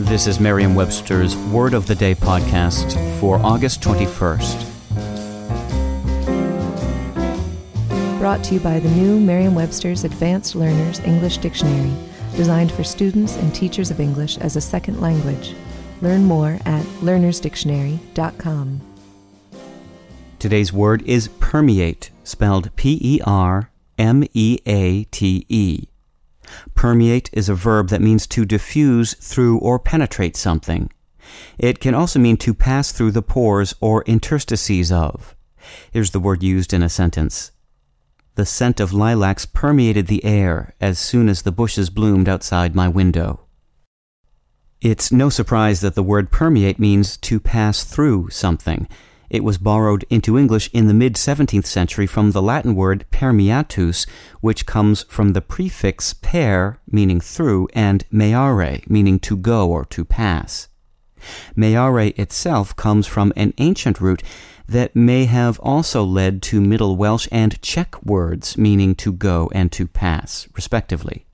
This is Merriam Webster's Word of the Day podcast for August 21st. Brought to you by the new Merriam Webster's Advanced Learners English Dictionary, designed for students and teachers of English as a second language. Learn more at learnersdictionary.com. Today's word is permeate, spelled P E R M E A T E. Permeate is a verb that means to diffuse through or penetrate something. It can also mean to pass through the pores or interstices of. Here's the word used in a sentence. The scent of lilacs permeated the air as soon as the bushes bloomed outside my window. It's no surprise that the word permeate means to pass through something. It was borrowed into English in the mid 17th century from the Latin word permeatus, which comes from the prefix per, meaning through, and meare, meaning to go or to pass. Meare itself comes from an ancient root that may have also led to Middle Welsh and Czech words meaning to go and to pass, respectively.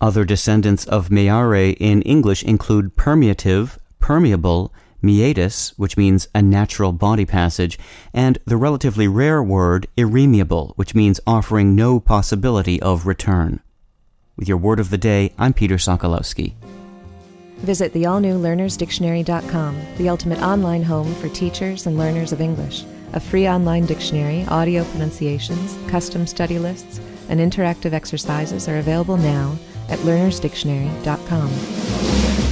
Other descendants of meare in English include permeative, permeable, meatus, which means a natural body passage, and the relatively rare word irremeable, which means offering no possibility of return. With your word of the day, I'm Peter Sokolowski. Visit the all new learnersdictionary.com, the ultimate online home for teachers and learners of English. A free online dictionary, audio pronunciations, custom study lists, and interactive exercises are available now at learnersdictionary.com.